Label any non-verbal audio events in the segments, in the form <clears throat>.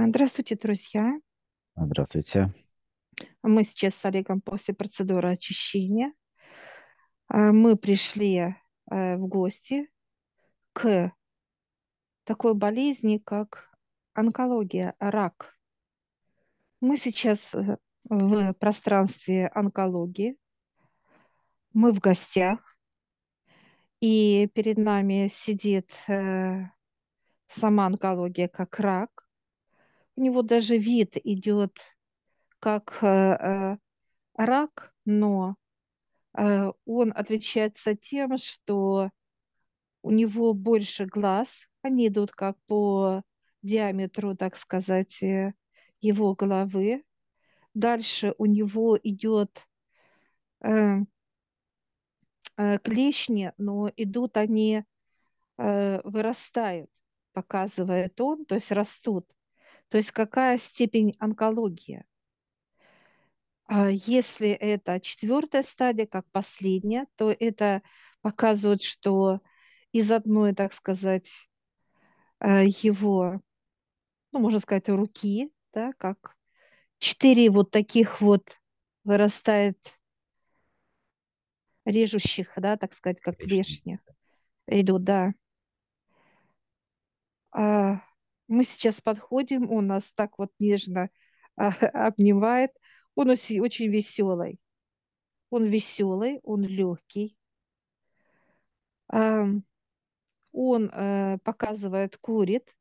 А, Здравствуйте, друзья. Здравствуйте. Мы сейчас с Олегом после процедуры очищения. А, Мы пришли э, в гости к такой болезни, как онкология, рак. Мы сейчас э, в пространстве онкологии. Мы в гостях, и перед нами сидит э, сама онкология как рак. У него даже вид идет как э, э, рак, но э, он отличается тем, что у него больше глаз, они идут как по диаметру, так сказать, его головы. Дальше у него идет э, э, клешни, но идут они, э, вырастают, показывает он, то есть растут. То есть какая степень онкологии? А Если это четвертая стадия, как последняя, то это показывает, что из одной, так сказать, э, его, ну, можно сказать, руки, да, как четыре вот таких вот вырастает режущих, да, так сказать, как клешни идут, да. А мы сейчас подходим, он нас так вот нежно а, <laughs> обнимает. Он очень веселый. Он веселый, он легкий. Он э, показывает, курит,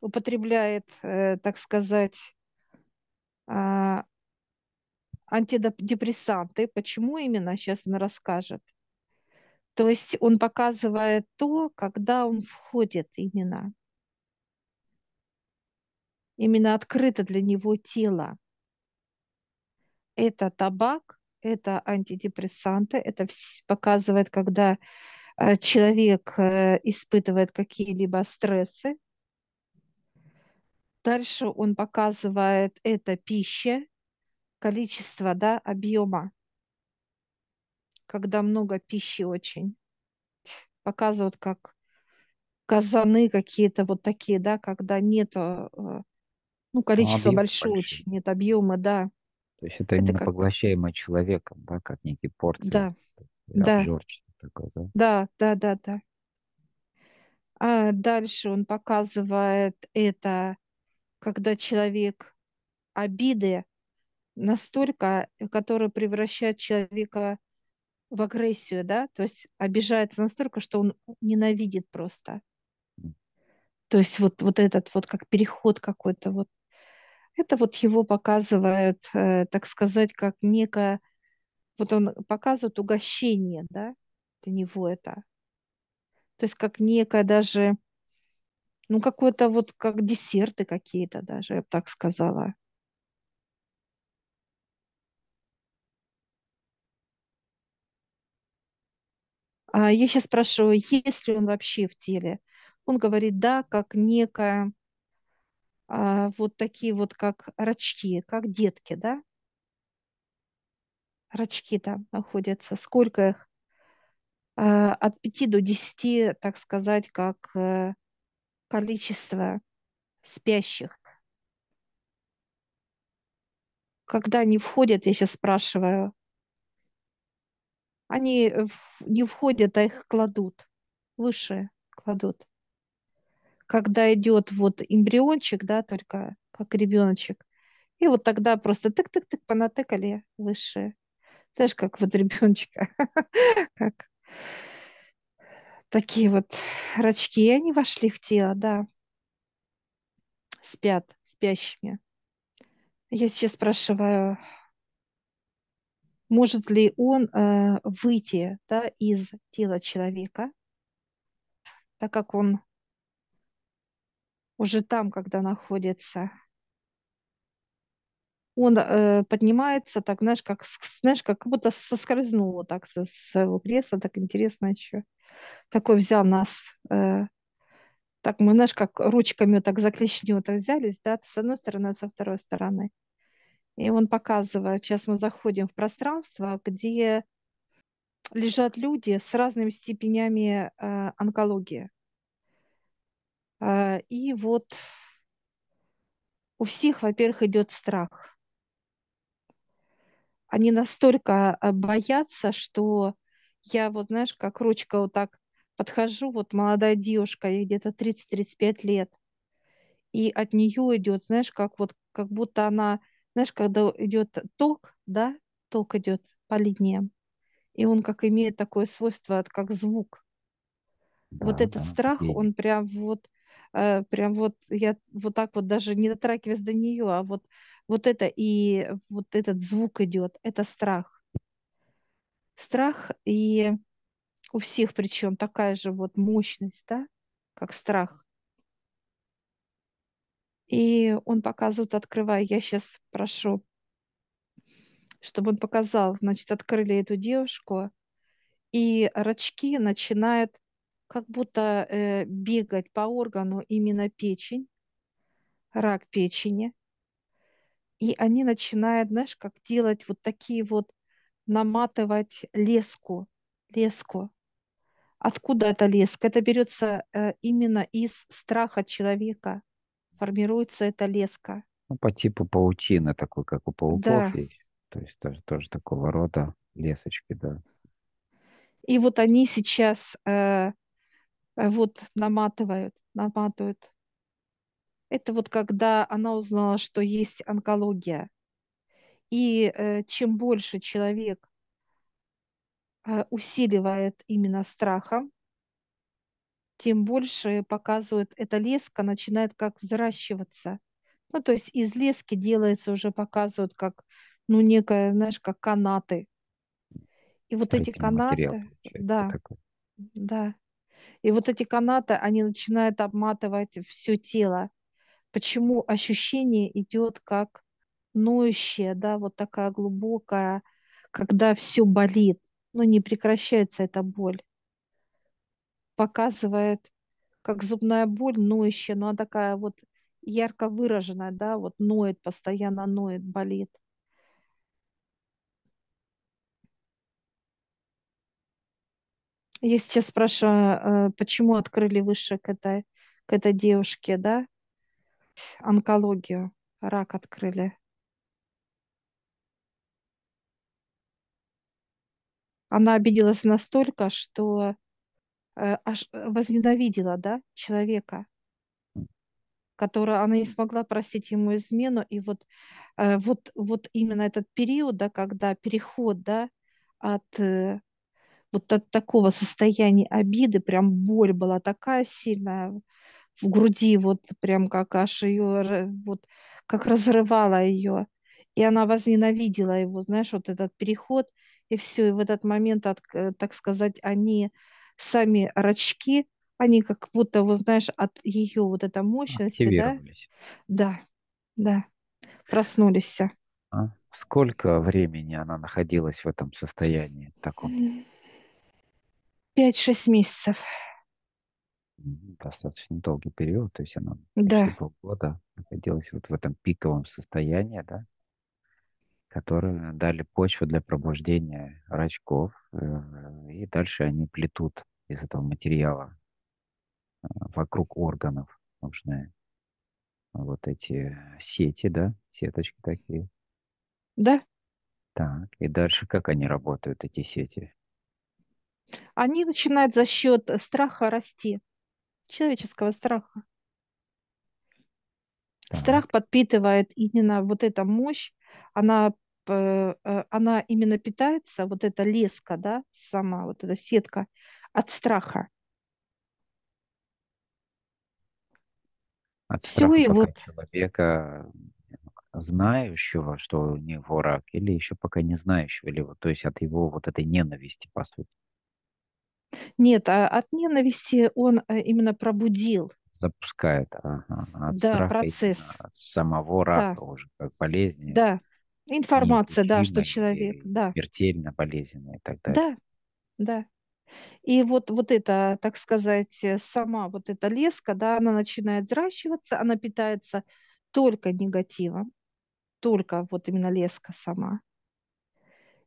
употребляет, э, так сказать, а, антидепрессанты. Почему именно, сейчас он расскажет. То есть он показывает то, когда он входит именно. Именно открыто для него тело. Это табак, это антидепрессанты, это показывает, когда э, человек э, испытывает какие-либо стрессы. Дальше он показывает это пища, количество, да, объема, когда много пищи очень. Показывают, как казаны какие-то вот такие, да, когда нет, э, ну, Ну, количество объем большое большой. очень, нет объема, да. То есть это Это именно как, поглощаемое человеком, да, как некие порции, да, да, такое, да? да, да, да, да. А дальше он показывает это, когда человек обиды настолько, которые превращают человека в агрессию, да, то есть обижается настолько, что он ненавидит просто. То есть вот, вот этот вот как переход какой-то вот. Это вот его показывает, э, так сказать, как некое, вот он показывает угощение, да, для него это. То есть как некое даже, ну какое-то вот как десерты какие-то даже, я бы так сказала. А я сейчас спрашиваю, есть ли он вообще в теле? Он говорит, да, как некое, а, вот такие вот как рачки, как детки, да? Рачки там находятся. Сколько их? А, от пяти до десяти, так сказать, как э, количество спящих. Когда они входят, я сейчас спрашиваю, они не входят, а их кладут, выше кладут. Когда идет вот эмбриончик, да, только как ребеночек, и вот тогда просто тык-тык-тык понатыкали выше. Знаешь, как вот ребеночка, <laughs> как такие вот рачки, и они вошли в тело, да, спят, спящими. Я сейчас спрашиваю, может ли он э, выйти да, из тела человека, так как он уже там, когда находится, он э, поднимается, так, знаешь, как, знаешь, как будто соскользнул вот так со своего кресла, так интересно еще. Такой взял нас, э, так мы, знаешь, как ручками так за клешню так взялись, да, с одной стороны, а со второй стороны. И он показывает, сейчас мы заходим в пространство, где лежат люди с разными степенями э, онкологии. А, И вот у всех, во-первых, идет страх. Они настолько э, боятся, что я вот, знаешь, как ручка вот так подхожу, вот молодая девушка, ей где-то 30-35 лет, и от нее идет, знаешь, как вот, как будто она, знаешь, когда идет ток, да, ток идет по линиям, и он как имеет такое свойство, как звук. Вот Да, этот да, страх, такие он прям вот, прям вот, я вот так вот даже не дотрагиваясь до нее, а вот, вот это и вот этот звук идет, это страх. Страх и у всех причем такая же вот мощность, да, как страх. И он показывает, открывая. Я сейчас прошу, чтобы он показал. Значит, открыли эту девушку, и рачки начинают как будто э, бегать по органу именно печень, рак печени. И они начинают, знаешь, как делать вот такие вот, наматывать леску, леску. Откуда эта леска? Это берется э, именно из страха человека. Формируется эта леска. Ну, по типу паутины, такой, как у пауков Да. есть. То есть тоже, тоже такого рода лесочки, да. И вот они сейчас э, э, вот наматывают, наматывают. Это вот когда она узнала, что есть онкология. И э, чем больше человек э, усиливает именно страхом, тем больше показывает, эта леска начинает как взращиваться. Ну, то есть из лески делается уже, показывают как, ну, некое, знаешь, как канаты. И вот эти Строительный канаты, да, такой. да. И вот эти канаты, они начинают обматывать все тело. Почему ощущение идет как ноющее, да, вот такая глубокая, когда все болит, но не прекращается эта боль. Показывает, как зубная боль ноющая, но она такая вот ярко выраженная, да, вот ноет, постоянно ноет, болит. Я сейчас спрашиваю, э, почему открыли выше к этой, к этой девушке, да, онкологию, рак открыли. Она обиделась настолько, что э, аж возненавидела, да, человека, которого она не смогла простить ему измену. И вот, э, вот, вот именно этот период, да, когда переход, да, от э, вот от такого состояния обиды, прям боль была такая сильная в груди, вот прям как аж ее, вот как разрывала ее. И она возненавидела его, знаешь, вот этот переход, и все, и в этот момент, от, так сказать, они сами рачки, они как будто, вот знаешь, от ее вот этой мощности, да, да, да, проснулись. А? Сколько времени она находилась в этом состоянии таком? <laughs> Пять-шесть месяцев, Мгм. Достаточно долгий период, то есть она да, полгода находилась вот в этом пиковом состоянии, да, которые дали почву для пробуждения рачков, э, и дальше они плетут из этого материала э, вокруг органов нужные вот эти сети, да, сеточки такие. да. Так, и дальше как они работают, эти сети? Они начинают за счет страха расти, человеческого страха. Страх Так, подпитывает именно вот эта мощь, она, э, э, она именно питается, вот эта леска, да, сама вот эта сетка от страха. от Все, страха и вот человека, знающего, что у него рак, или еще пока не знающего, или вот, то есть от его вот этой ненависти, по сути, нет, а от ненависти он э, именно пробудил, запускает, ага, от да, страха процесс, самого да, рака уже как болезни, да, информация, да, что человек, да, смертельно болезненной и так далее. да, да. И вот, вот это, так сказать, э, сама вот эта леска, да, она начинает взращиваться, она питается только негативом, только вот именно леска сама.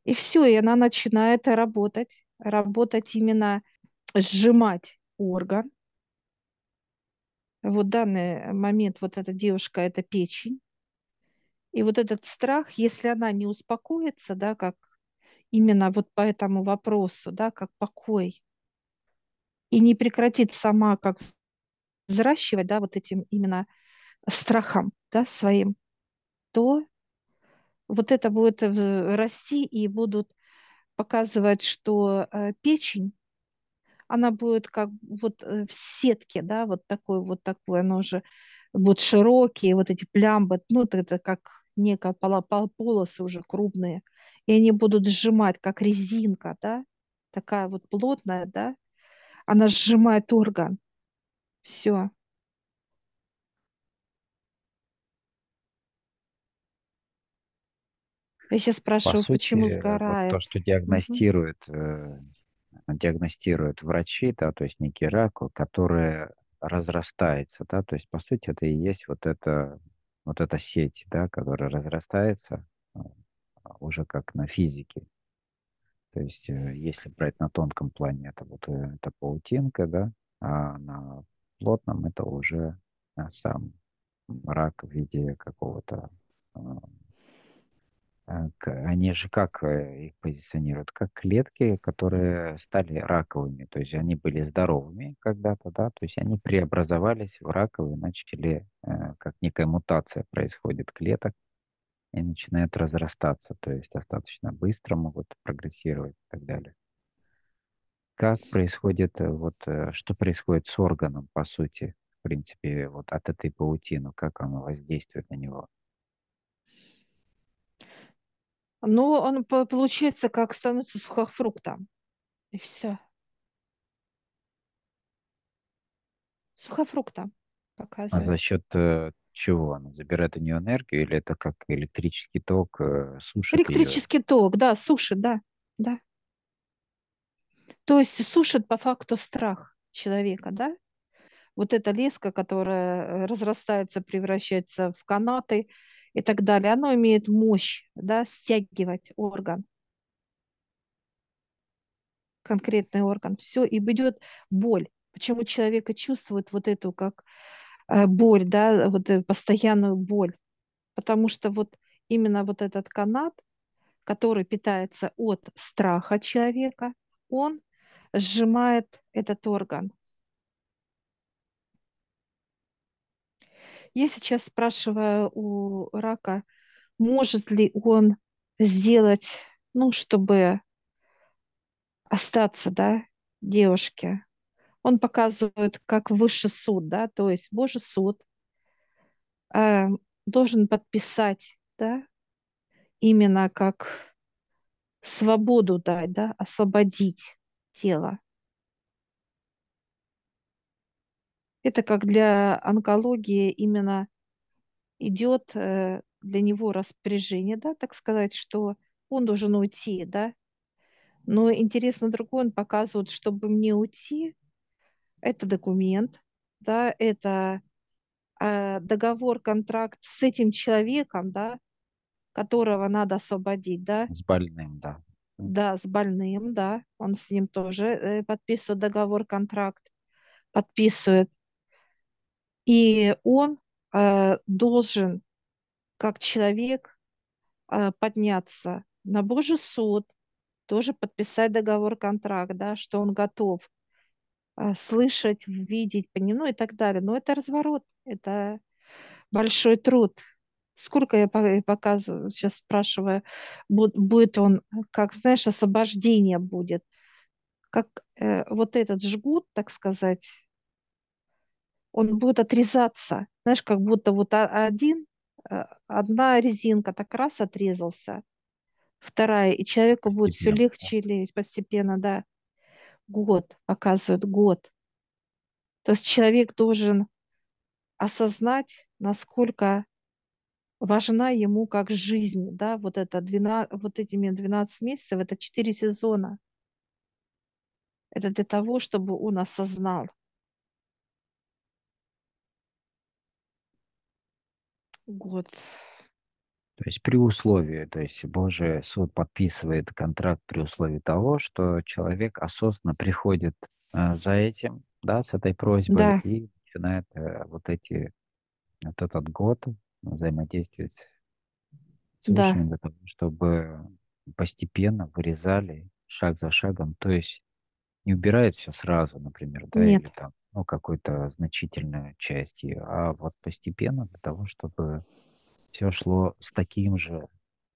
И все, и она начинает работать, работать именно, сжимать орган, Вот данный момент вот эта девушка – это печень. И вот этот страх, если она не успокоится, да, как именно вот по этому вопросу, да, как покой, и не прекратит сама как взращивать, да, вот этим именно страхом, да, своим, то вот это будет расти и будут показывать, что э, печень, она будет как вот э, в сетке, да, вот такой вот такой, оно уже вот широкие, вот эти плямбы, ну, это как некая полосы уже крупные, и они будут сжимать, как резинка, да, такая вот плотная, да, она сжимает орган. Все. Я сейчас спрашиваю, почему сути, вот то, сгорает. что диагностируют, э, диагностируют врачи, да, то есть некий рак, который разрастается, да, то есть по сути это и есть вот это, вот эта сеть, да, которая разрастается э, уже как на физике. То есть э, если брать на тонком плане, это вот э, это паутинка, да, а на плотном это уже э, сам рак в виде какого-то э, Они же как э, их позиционируют? Как клетки, которые стали раковыми. То есть они были здоровыми когда-то, да, то есть они преобразовались в раковые, начали, э, как некая мутация происходит клеток, и начинают разрастаться, то есть достаточно быстро могут прогрессировать и так далее. Как происходит, э, вот, э, что происходит с органом, по сути, в принципе, вот от этой паутины, как оно воздействует на него? Но он по- получается, как становится сухофруктом. И все. Сухофруктом А за показывает. счет э, чего она забирает у нее энергию, или это как электрический ток э, сушит ее? Электрический ток, да, сушит, да, да. То есть сушит по факту страх человека, да? Вот эта леска, которая э, разрастается, превращается в канаты и так далее, оно имеет мощь, да, стягивать орган, конкретный орган. Все, и идет боль. Почему человек и чувствует вот эту как э, боль, да, вот постоянную боль? Потому что вот именно вот этот канат, который питается от страха человека, он сжимает этот орган. Я сейчас спрашиваю у рака, может ли он сделать, ну, чтобы остаться, да, девушке. Он показывает, как высший суд, да, то есть Божий суд э, должен подписать, да, именно как свободу дать, да, освободить тело. Это как для онкологии именно идет э, для него распоряжение, да, так сказать, что он должен уйти, да. Но интересно другое, он показывает, чтобы мне уйти, это документ, да, это э, договор, контракт с этим человеком, да, которого надо освободить, да, С больным, да. да, с больным, да, он с ним тоже э, подписывает договор, контракт, подписывает. И он э, должен, как человек, э, подняться на Божий суд, тоже подписать договор, контракт, да, что он готов э, слышать, видеть, понимать, ну и так далее. Но это разворот, это большой труд. Сколько я по- показываю, сейчас спрашиваю, бу- будет он, как, знаешь, освобождение будет, как э, вот этот жгут, так сказать, он будет отрезаться, знаешь, как будто вот один, э, одна резинка так раз отрезался, вторая, и человеку будет все Постепенно, легче и легче постепенно, да, год, показывает год. То есть человек должен осознать, насколько важна ему как жизнь, да, вот это 12, вот этими 12 месяцев, это 4 сезона. Это для того, чтобы он осознал. Год. То есть при условии, то есть Божий суд подписывает контракт при условии того, что человек осознанно приходит э, за этим, да, с этой просьбой Да, и начинает э, вот эти, вот этот год взаимодействовать с Да, для того, чтобы постепенно вырезали шаг за шагом, то есть не убирает все сразу, например, да, или нет. там, ну, какой-то значительную часть ее, а вот постепенно для того, чтобы все шло с таким же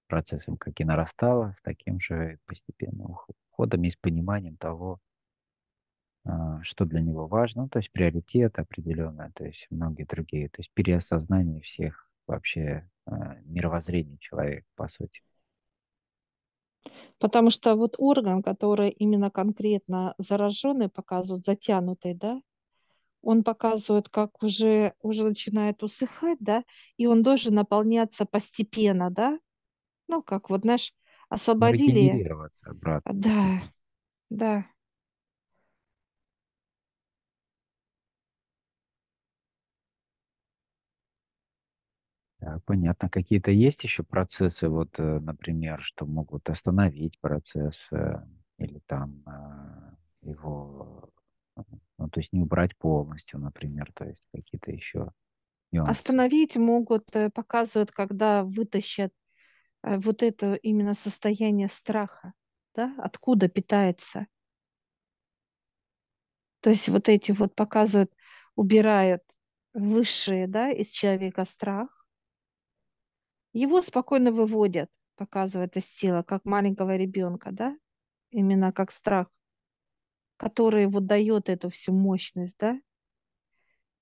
процессом, как и нарастало, с таким же постепенным ух- уходом и с пониманием того, а, что для него важно, ну, то есть приоритет определенный, то есть многие другие, то есть переосознание всех вообще а, мировоззрений человека, по сути. Потому что вот орган, который именно конкретно зараженный показывает, затянутый, да, он показывает, как уже, уже начинает усыхать, да, и он должен наполняться постепенно, да, ну, как вот, знаешь, освободили, обратно да, постепенно. да. Так, понятно. Какие-то есть еще процессы, вот, э, например, что могут остановить процесс э, или там э, его, ну, то есть не убрать полностью, например, то есть какие-то еще нюансы. Остановить могут, э, показывают, когда вытащат э, вот это именно состояние страха, да, откуда питается. То есть вот эти вот показывают, убирают высшие, да, из человека страх, его спокойно выводят, показывают из тела, как маленького ребенка, да, именно как страх, который вот дает эту всю мощность, да.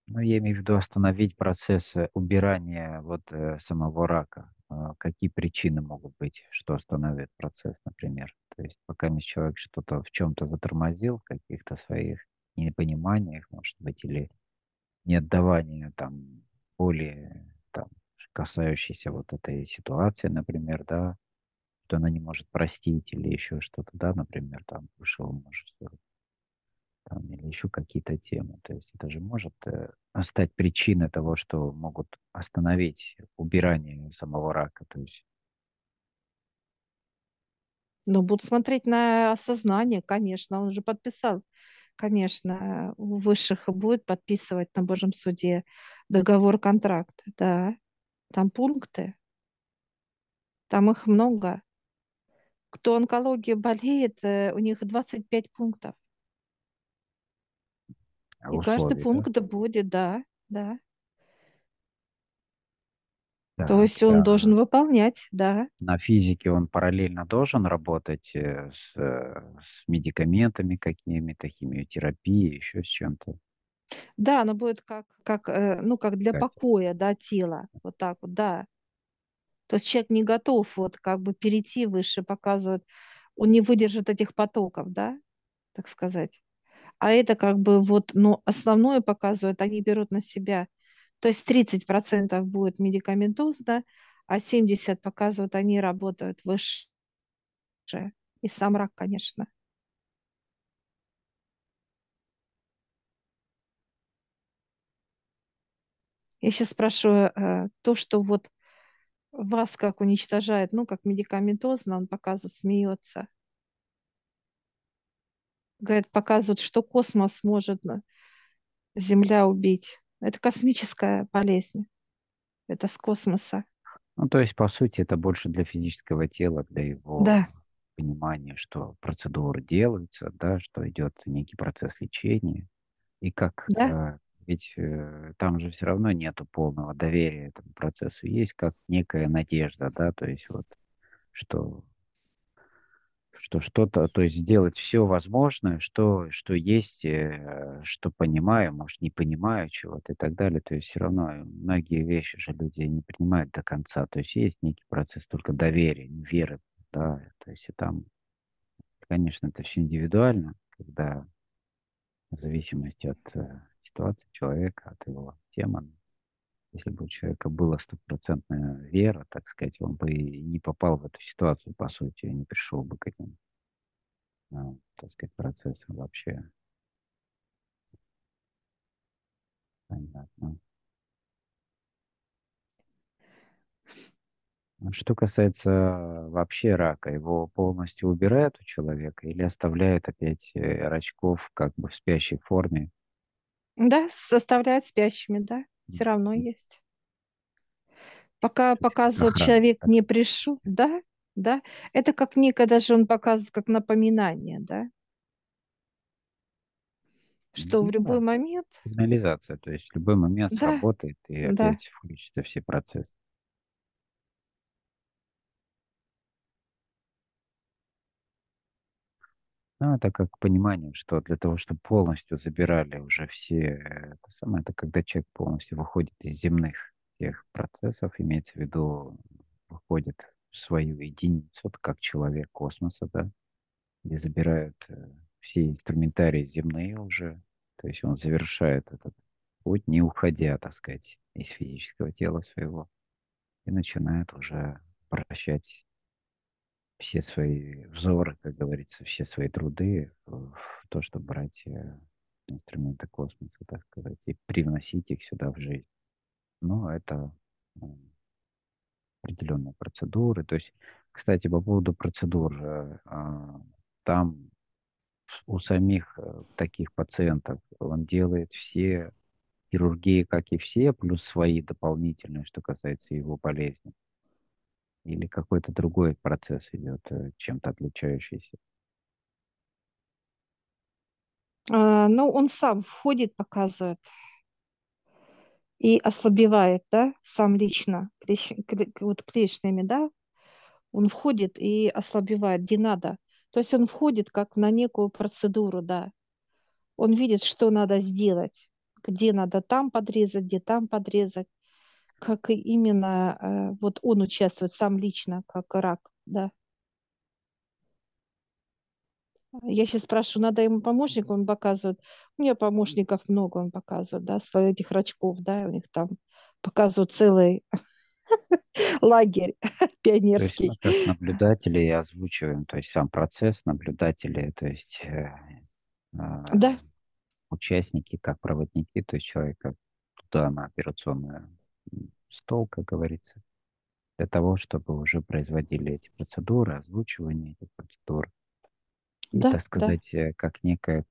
Ну, я имею в виду остановить процесс э, убирания вот э, самого рака. А Какие причины могут быть, что остановит процесс, например? То есть пока человек что-то в чем-то затормозил, в каких-то своих непониманиях, может быть, или неотдавание там более там, касающейся вот этой ситуации, например, да, что она не может простить или еще что-то, да, например, там там, или еще какие-то темы. То есть это же может э, стать причиной того, что могут остановить убирание самого рака. То есть, Но будут смотреть на осознание, конечно, он же подписал, конечно, у высших будет подписывать на Божьем суде договор, контракт, да, там пункты, там их много. Кто онкологией болеет, э, у них 25 пунктов. И каждый условия, да? пункт будет, да, да. То Так, есть он а должен выполнять, да. на физике он параллельно должен работать э, с, э, с медикаментами какими-то, химиотерапией, еще с чем-то. Да, оно будет как, как, э, ну, как для Кать. покоя, да, тела. Вот так вот, да. То есть человек не готов вот как бы перейти выше, показывает, он не выдержит этих потоков, да, так сказать. А это как бы вот, ну, основное показывает, они берут на себя. То есть 30% будет медикаментозно, а 70% показывают, они работают выше. И сам рак, конечно. Я сейчас спрашиваю, э, то, что вот вас как уничтожает, ну, как медикаментозно, он показывает, смеется. Говорит, показывает, что космос может Земля убить. Это космическая болезнь. Это с космоса. Ну, то есть, по сути, это больше для физического тела, для Да, его понимания, что процедуры делаются, да, что идет некий процесс лечения. И как, да, э, ведь э, там же все равно нету полного доверия этому процессу. Есть как некая надежда, да, то есть вот, что что что-то, то есть сделать все возможное, что, что есть, э, что понимаю, может, не понимаю чего-то и так далее. То есть все равно многие вещи же люди не принимают до конца. То есть есть некий процесс только доверия, веры. Да? То есть и там, конечно, это все индивидуально, когда в зависимости от э, ситуации человека, от его темы, если бы у человека была стопроцентная вера, так сказать, он бы не попал в эту ситуацию, по сути, не пришел бы к этим а, так сказать, процессом вообще. Понятно. А Что касается вообще рака, его полностью убирают у человека или оставляют опять э, рачков как бы в спящей форме? Да, составляют спящими, да, все равно есть. Пока охрана человек не пришел, да, да, это как некое даже он показывает как напоминание, да, что в Ну любой да, момент, сигнализация. То есть в любой момент да, сработает и да, опять включатся все процессы. Ну, это как понимание, что для того, чтобы полностью забирали уже все, это самое, это когда человек полностью выходит из земных тех процессов, имеется в виду, выходит в свою единицу, вот как человек космоса, да, где забирают э, все инструментарии земные уже, то есть он завершает этот путь, не уходя, так сказать, из физического тела своего, и начинает уже прощать все свои взоры, как говорится, все свои труды в то, чтобы брать э, инструменты космоса, так сказать, и привносить их сюда в жизнь. Но это определенные процедуры. То есть, кстати, по поводу процедур, э, а, там у самих э, таких пациентов он делает все хирургии, как и все, плюс свои дополнительные, что касается его болезни. Или какой-то другой процесс идет, э, чем-то отличающийся. А, ну, он сам входит, показывает и ослабевает, да, сам лично, кле- вот клешнями, да, он входит и ослабевает, где надо. То есть он входит как на некую процедуру, да. Он видит, что надо сделать, где надо там подрезать, где там подрезать, как именно э, вот он участвует сам лично, как рак, да. Я сейчас спрашиваю, надо ему помощник, он показывает. У меня помощников много, он показывает, да, своих этих рачков, да, у них там показывают целый <laughs> лагерь <laughs> То есть пионерский. наблюдатели и озвучиваем, то есть сам процесс наблюдатели, то есть э, Да, а, участники как проводники, то есть человека туда на операционный м, стол, как говорится, для того, чтобы уже производили эти процедуры, озвучивание этих процедур. И, да, так да. сказать, э, как некая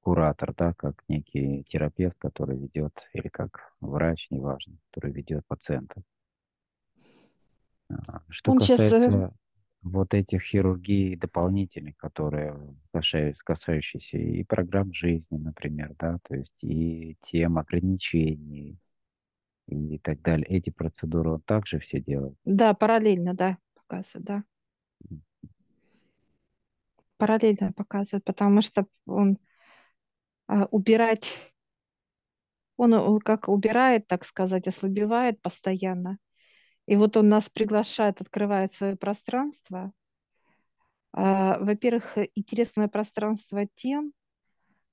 куратор, да, как некий терапевт, который ведет, или как врач, неважно, который ведет пациента. А, Что Он сейчас, касается вот этих хирургий дополнительных, которые касаются, касающиеся и программ жизни, например, да, то есть и тем ограничений и так далее. Эти процедуры он также все делает. да, параллельно, да, показывает, да. Параллельно показывает, потому что он а, убирать, он как убирает, так сказать, ослабевает постоянно. И вот он нас приглашает, открывает свое пространство. А, Во-первых, интересное пространство тем,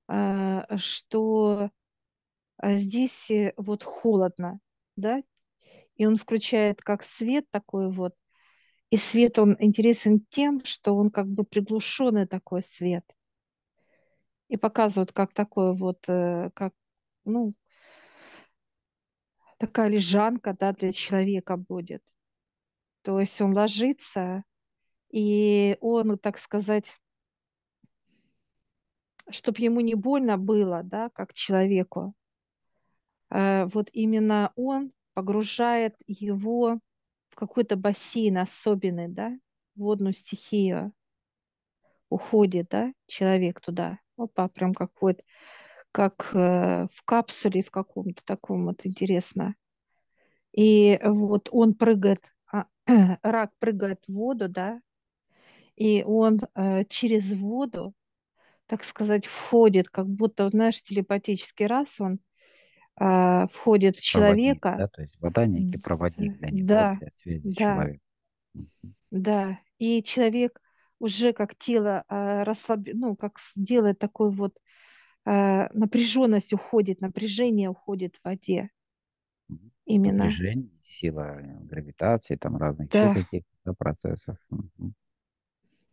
а, что а, здесь э, вот холодно, да, и он включает как свет такой вот, и свет он интересен тем, что он как бы приглушенный такой свет, и показывает как такой вот, э, как, ну, такая лежанка, да, для человека будет. То есть он ложится, и он, так сказать, чтобы ему не больно было, да, как человеку, вот именно он погружает его в какой-то бассейн особенный, да, водную стихию, уходит, да, человек туда. Опа, прям какой-то, как э, в капсуле в каком-то таком вот интересно. И вот он прыгает, а, <clears throat> рак прыгает в воду, да, и он э, через воду, так сказать, входит, как будто, знаешь, телепатический раз он а, входит Проводник, человека. да, то есть вода некий проводник для него, Да, для связи с да, человеком. Мгм. да. И человек уже как тело а, расслаб... ну, как с- делает такой вот а, напряженность уходит, напряжение уходит в воде именно. Напряжение, сила э, гравитации, там разных Да. каких-то процессов.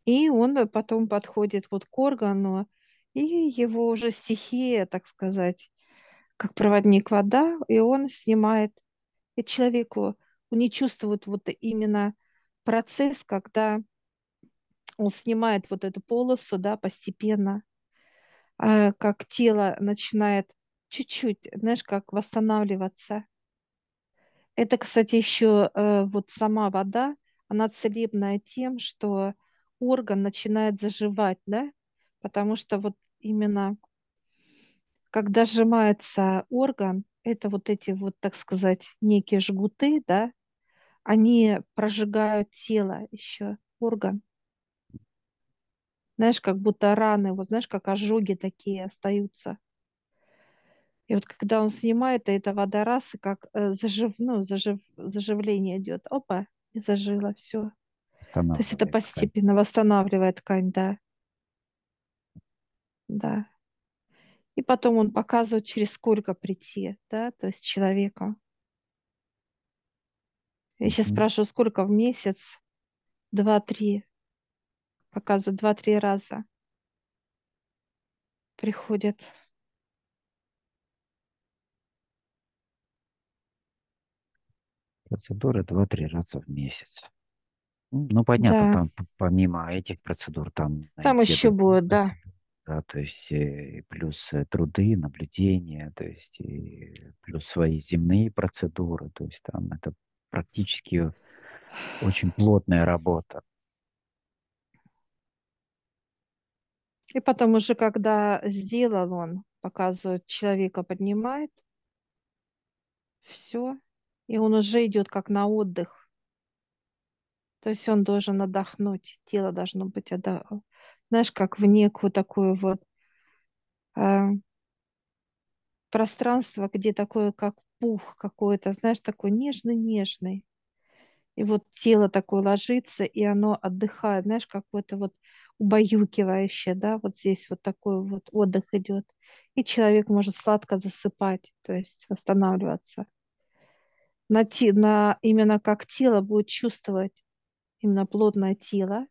И он э, потом подходит вот к органу, и его уже стихия, так сказать, как проводник вода, и он снимает. И человеку не чувствует вот именно процесс, когда он снимает вот эту полосу, да, постепенно, а, как тело начинает чуть-чуть, знаешь, как восстанавливаться. Это, кстати, еще э, вот сама вода, она целебная тем, что орган начинает заживать, да, потому что вот именно когда сжимается орган, это вот эти вот, так сказать, некие жгуты, да, они прожигают тело еще, орган. Знаешь, как будто раны, вот знаешь, как ожоги такие остаются. И вот когда он снимает, и эта вода раз, и как э, зажив, ну, зажив, заживление идет. Опа, и зажило все. То есть это Восстанавливает ткань. постепенно восстанавливает ткань, да. Да. И потом он показывает, через сколько прийти, да, то есть человека. Я сейчас спрашиваю, сколько в месяц? Два-три. Показывают два-три раза. Приходят. Процедуры два-три раза в месяц. Ну, понятно, Да. там помимо этих процедур, там Там еще будет, да. Да, то есть э, и плюс э, труды, наблюдения, то есть и плюс свои земные процедуры, то есть там это практически очень плотная работа. И потом уже, когда сделал он, показывает, человека поднимает, все, и он уже идет как на отдых. То есть он должен отдохнуть, тело должно быть отда- знаешь, как в некую такую вот э, пространство, где такое, как пух какой-то, знаешь, такой нежный-нежный. И вот тело такое ложится, и оно отдыхает, знаешь, какое-то вот убаюкивающее, да, вот здесь вот такой вот отдых идет. И человек может сладко засыпать, то есть восстанавливаться. На, те- на именно как тело будет чувствовать, именно плотное тело,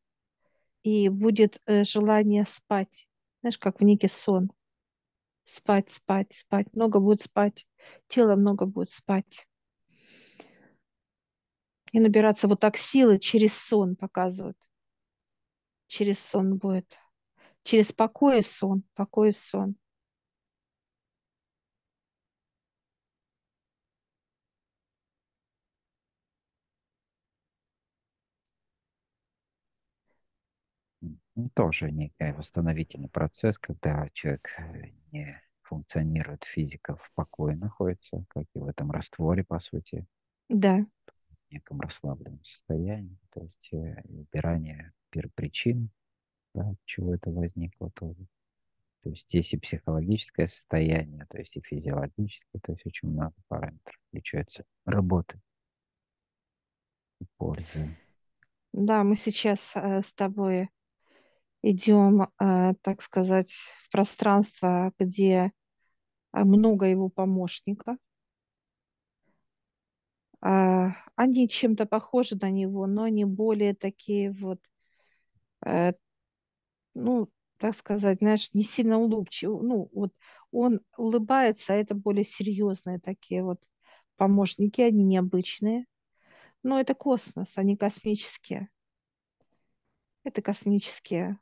и будет э, желание спать, знаешь, как в некий сон. Спать, спать, спать, много будет спать, тело много будет спать. И набираться вот так силы через сон показывают. Через сон будет. Через покой и сон, покой и сон. Тоже некий восстановительный процесс, когда человек э, не функционирует физика в покое находится, как и в этом растворе, по сути, Да, в неком расслабленном состоянии, то есть э, убирание первопричин, да, чего это возникло тоже. То есть здесь и психологическое состояние, то есть и физиологическое, то есть очень много параметров включается работы и пользы. да, мы сейчас э, с тобой идем, э, так сказать, в пространство, где э, много его помощников. А, Они чем-то похожи на него, но они более такие вот, э, ну, так сказать, знаешь, не сильно улыбчивые. Ну, вот он улыбается, а это более серьезные такие вот помощники, они необычные. Но это космос, они космические. Это космические.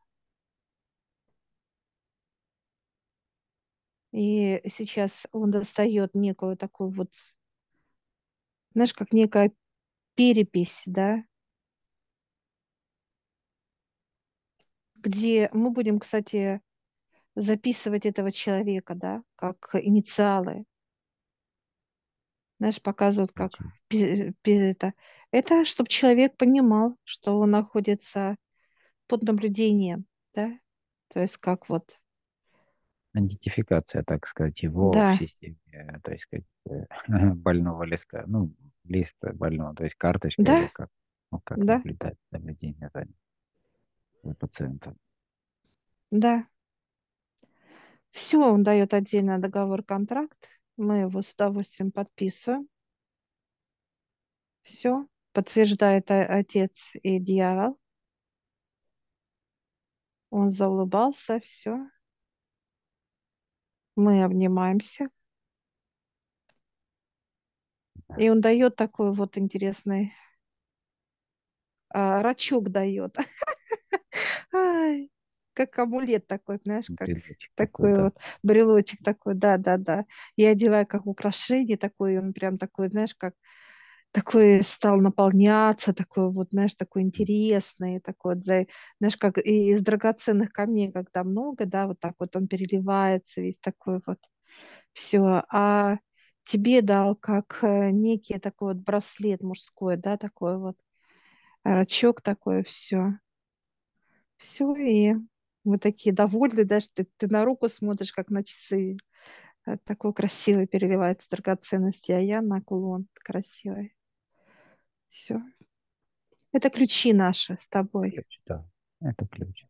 И сейчас он достает некую такую вот, знаешь, как некая перепись, да, где мы будем, кстати, записывать этого человека, да, как инициалы. Знаешь, показывают, как это. Это чтобы человек понимал, что он находится под наблюдением, да, то есть как вот, Идентификация, так сказать, его в да, системе, э, то есть как <laughs> больного листа, ну, листа больного, то есть карточка или да, как, ну, как да, наблюдать наблюдение за за пациентом. да. Все, он дает отдельно договор-контракт, мы его с удовольствием подписываем. Все, подтверждает отец и дьявол. Он заулыбался, все. Мы обнимаемся. И он дает такой вот интересный а, рачок дает. <laughs> Как амулет такой, знаешь, как Брелочек такой, да. вот брелочек такой, да, да, да. Я одеваю как украшение такой, он прям такой, знаешь, как такой стал наполняться, такой вот, знаешь, такой интересный, такой, вот, знаешь, как из драгоценных камней, когда много, да, вот так вот он переливается весь такой вот, все. А тебе дал как э, некий такой вот браслет мужской, да, такой вот, рачок такой, все. Все, и мы такие довольны, да, что ты, ты на руку смотришь, как на часы. э, Такой красивый переливается драгоценности, а я на кулон красивый. Все. Это ключи наши с тобой. Ключ, да. Это ключ.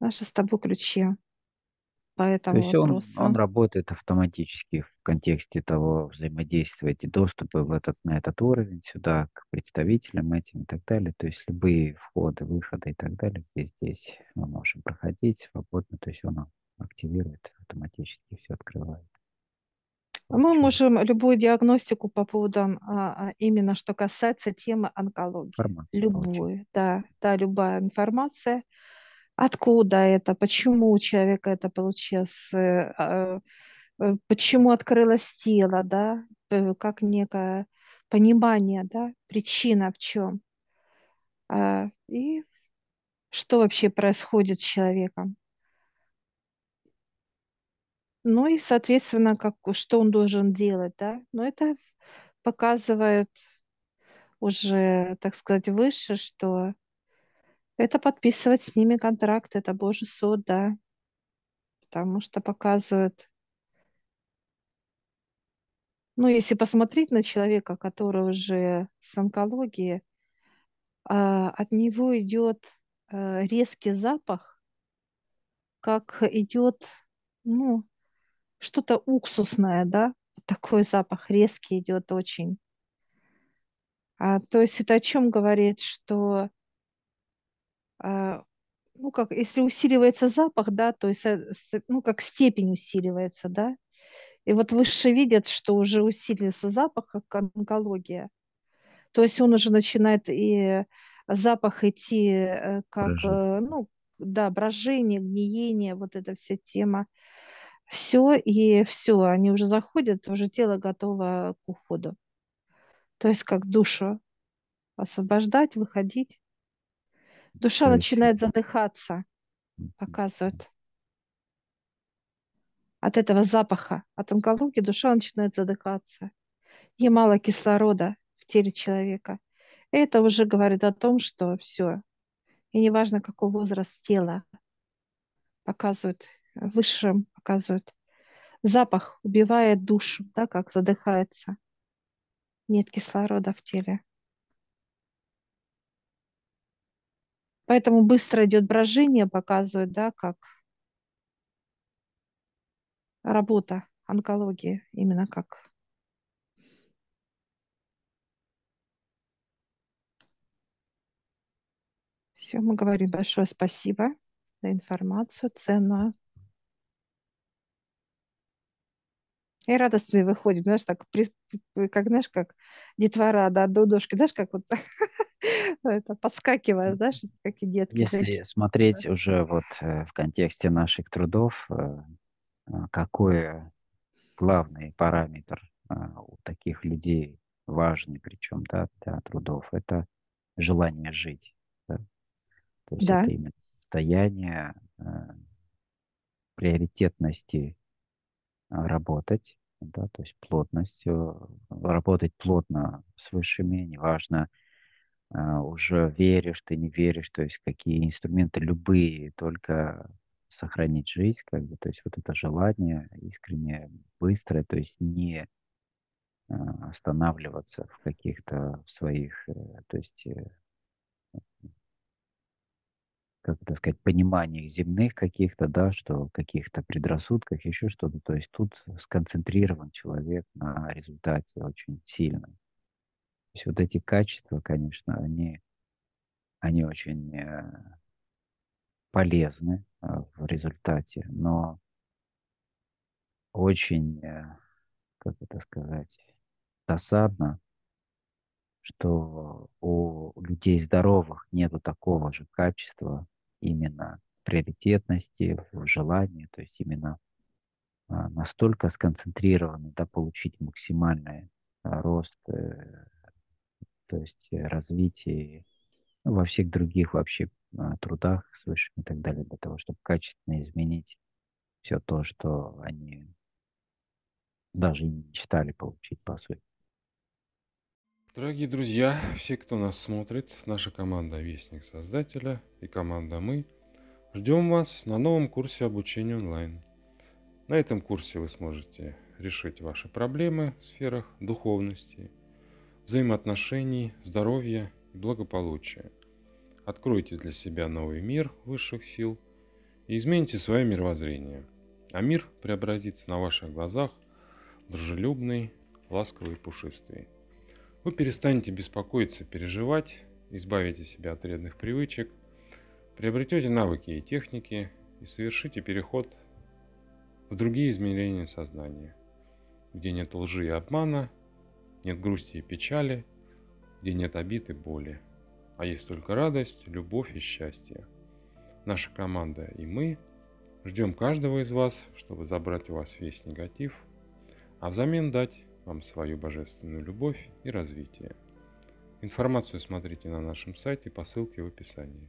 Наши с тобой ключи по То есть он, он вопросу. работает автоматически в контексте того взаимодействия, эти доступы в этот, на этот уровень, сюда, к представителям этим и так далее. То есть любые входы, выходы и так далее, где здесь мы можем проходить свободно. То есть он активирует автоматически, все открывает. Мы можем любую диагностику по поводу а, а, именно что касается темы онкологии. информацию получить. Любую, да, да, любая информация. Откуда это, почему у человека это получилось, э, а, э, почему открылось тело, да, как некое понимание, да, причина в чем, и что вообще происходит с человеком. Ну и, соответственно, как, что он должен делать, да. Но это показывает уже, так сказать, выше, что это подписывать с ними контракт, это Божий суд, да, потому что показывает, ну, если посмотреть на человека, который уже с онкологией, а, от него идет а, резкий запах, как идет, ну, что-то уксусное, да, такой запах резкий идет очень. А, то есть это о чем говорит, что а, ну, как, если усиливается запах, да, то есть, э, ну, как степень усиливается, да, и вот выше видят, что уже усилился запах, как онкология, то есть он уже начинает и запах идти, э, как, Брожение. э, ну, да, брожение, гниение, вот эта вся тема, все, и все, они уже заходят, уже тело готово к уходу, то есть как душу освобождать, выходить. Душа есть начинает задыхаться, показывает. От этого запаха, от онкологии душа начинает задыхаться. Ей мало кислорода в теле человека. Это уже говорит о том, что все. И неважно, какой возраст тела, показывает, высшим показывает. Запах убивает душу, да, как задыхается. Нет кислорода в теле. Поэтому быстро идет брожение, показывает, да, как работа онкологии, именно как Все, мы говорим большое спасибо за информацию ценную. И радостные выходит, знаешь, так, как, знаешь, как детвора, да, до дошки, знаешь, как вот <laughs> это подскакивая, знаешь, как и детки если смотреть уже вот э, в контексте наших трудов, э, э, какой главный параметр у таких людей важный, причем, да, для трудов, это желание жить. да. То есть Да, это именно состояние приоритетности работать, да, то есть плотностью, работать плотно с высшими, неважно, э, уже веришь ты, не веришь, то есть какие инструменты любые, только сохранить жизнь, как бы, то есть вот это желание искреннее, быстрое, то есть не э, останавливаться в каких-то своих, э, то есть э, как это сказать, пониманиях земных каких-то, да, что каких-то предрассудках, еще что-то. То есть тут сконцентрирован человек на результате очень сильно. То есть вот эти качества, конечно, они, они очень э, полезны э, в результате, но очень, э, как это сказать, досадно, что у людей здоровых нету такого же качества именно приоритетности, в желании, то есть именно а, настолько сконцентрированы, да, получить максимальный а, рост, э, то есть развитие ну, во всех других вообще а, трудах с и так далее, для того, чтобы качественно изменить все то, что они даже не мечтали получить, по сути. Дорогие друзья, все, кто нас смотрит, наша команда Вестник Создателя и команда Мы, ждем вас на новом курсе обучения онлайн. На этом курсе вы сможете решить ваши проблемы в сферах духовности, взаимоотношений, здоровья и благополучия. Откройте для себя новый мир высших сил и измените свое мировоззрение. А мир преобразится на ваших глазах дружелюбный, ласковый и пушистый. Вы перестанете беспокоиться, переживать, избавите себя от вредных привычек, приобретете навыки и техники и совершите переход в другие измерения сознания, где нет лжи и обмана, нет грусти и печали, где нет обид и боли, а есть только радость, любовь и счастье. Наша команда и мы ждем каждого из вас, чтобы забрать у вас весь негатив, а взамен дать вам свою божественную любовь и развитие. Информацию смотрите на нашем сайте по ссылке в описании.